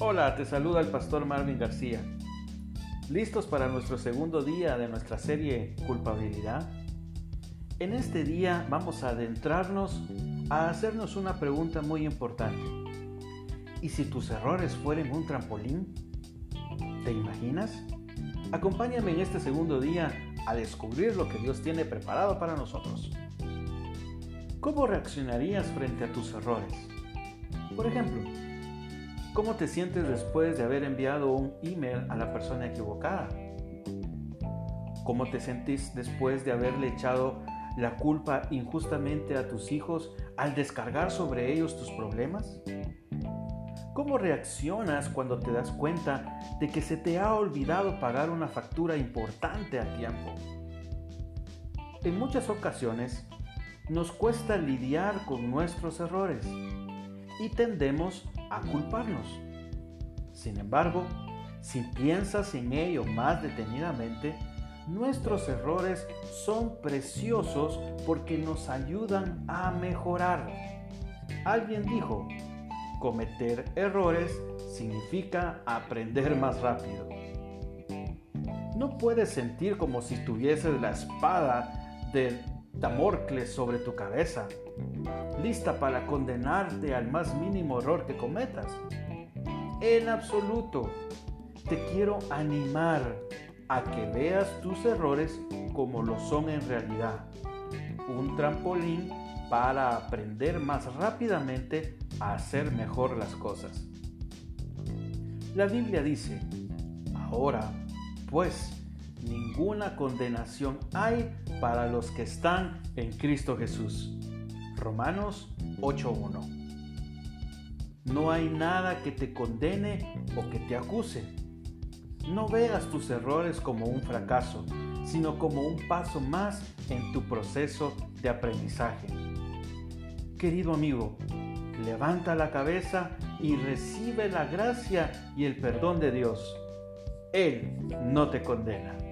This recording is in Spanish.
Hola, te saluda el pastor Marvin García. ¿Listos para nuestro segundo día de nuestra serie Culpabilidad? En este día vamos a adentrarnos a hacernos una pregunta muy importante. ¿Y si tus errores fueren un trampolín? ¿Te imaginas? Acompáñame en este segundo día a descubrir lo que Dios tiene preparado para nosotros. ¿Cómo reaccionarías frente a tus errores? Por ejemplo, ¿cómo te sientes después de haber enviado un email a la persona equivocada? ¿Cómo te sentís después de haberle echado la culpa injustamente a tus hijos al descargar sobre ellos tus problemas? ¿Cómo reaccionas cuando te das cuenta de que se te ha olvidado pagar una factura importante a tiempo? En muchas ocasiones nos cuesta lidiar con nuestros errores y tendemos a culparnos. Sin embargo, si piensas en ello más detenidamente, nuestros errores son preciosos porque nos ayudan a mejorar. Alguien dijo, cometer errores significa aprender más rápido. No puedes sentir como si tuvieses la espada de Damorcles sobre tu cabeza lista para condenarte al más mínimo error que cometas. En absoluto, te quiero animar a que veas tus errores como lo son en realidad. Un trampolín para aprender más rápidamente a hacer mejor las cosas. La Biblia dice, ahora, pues, ninguna condenación hay para los que están en Cristo Jesús Romanos 8.1. No hay nada que te condene o que te acuse. No veas tus errores como un fracaso, sino como un paso más en tu proceso de aprendizaje. Querido amigo, levanta la cabeza y recibe la gracia y el perdón de Dios. Él no te condena.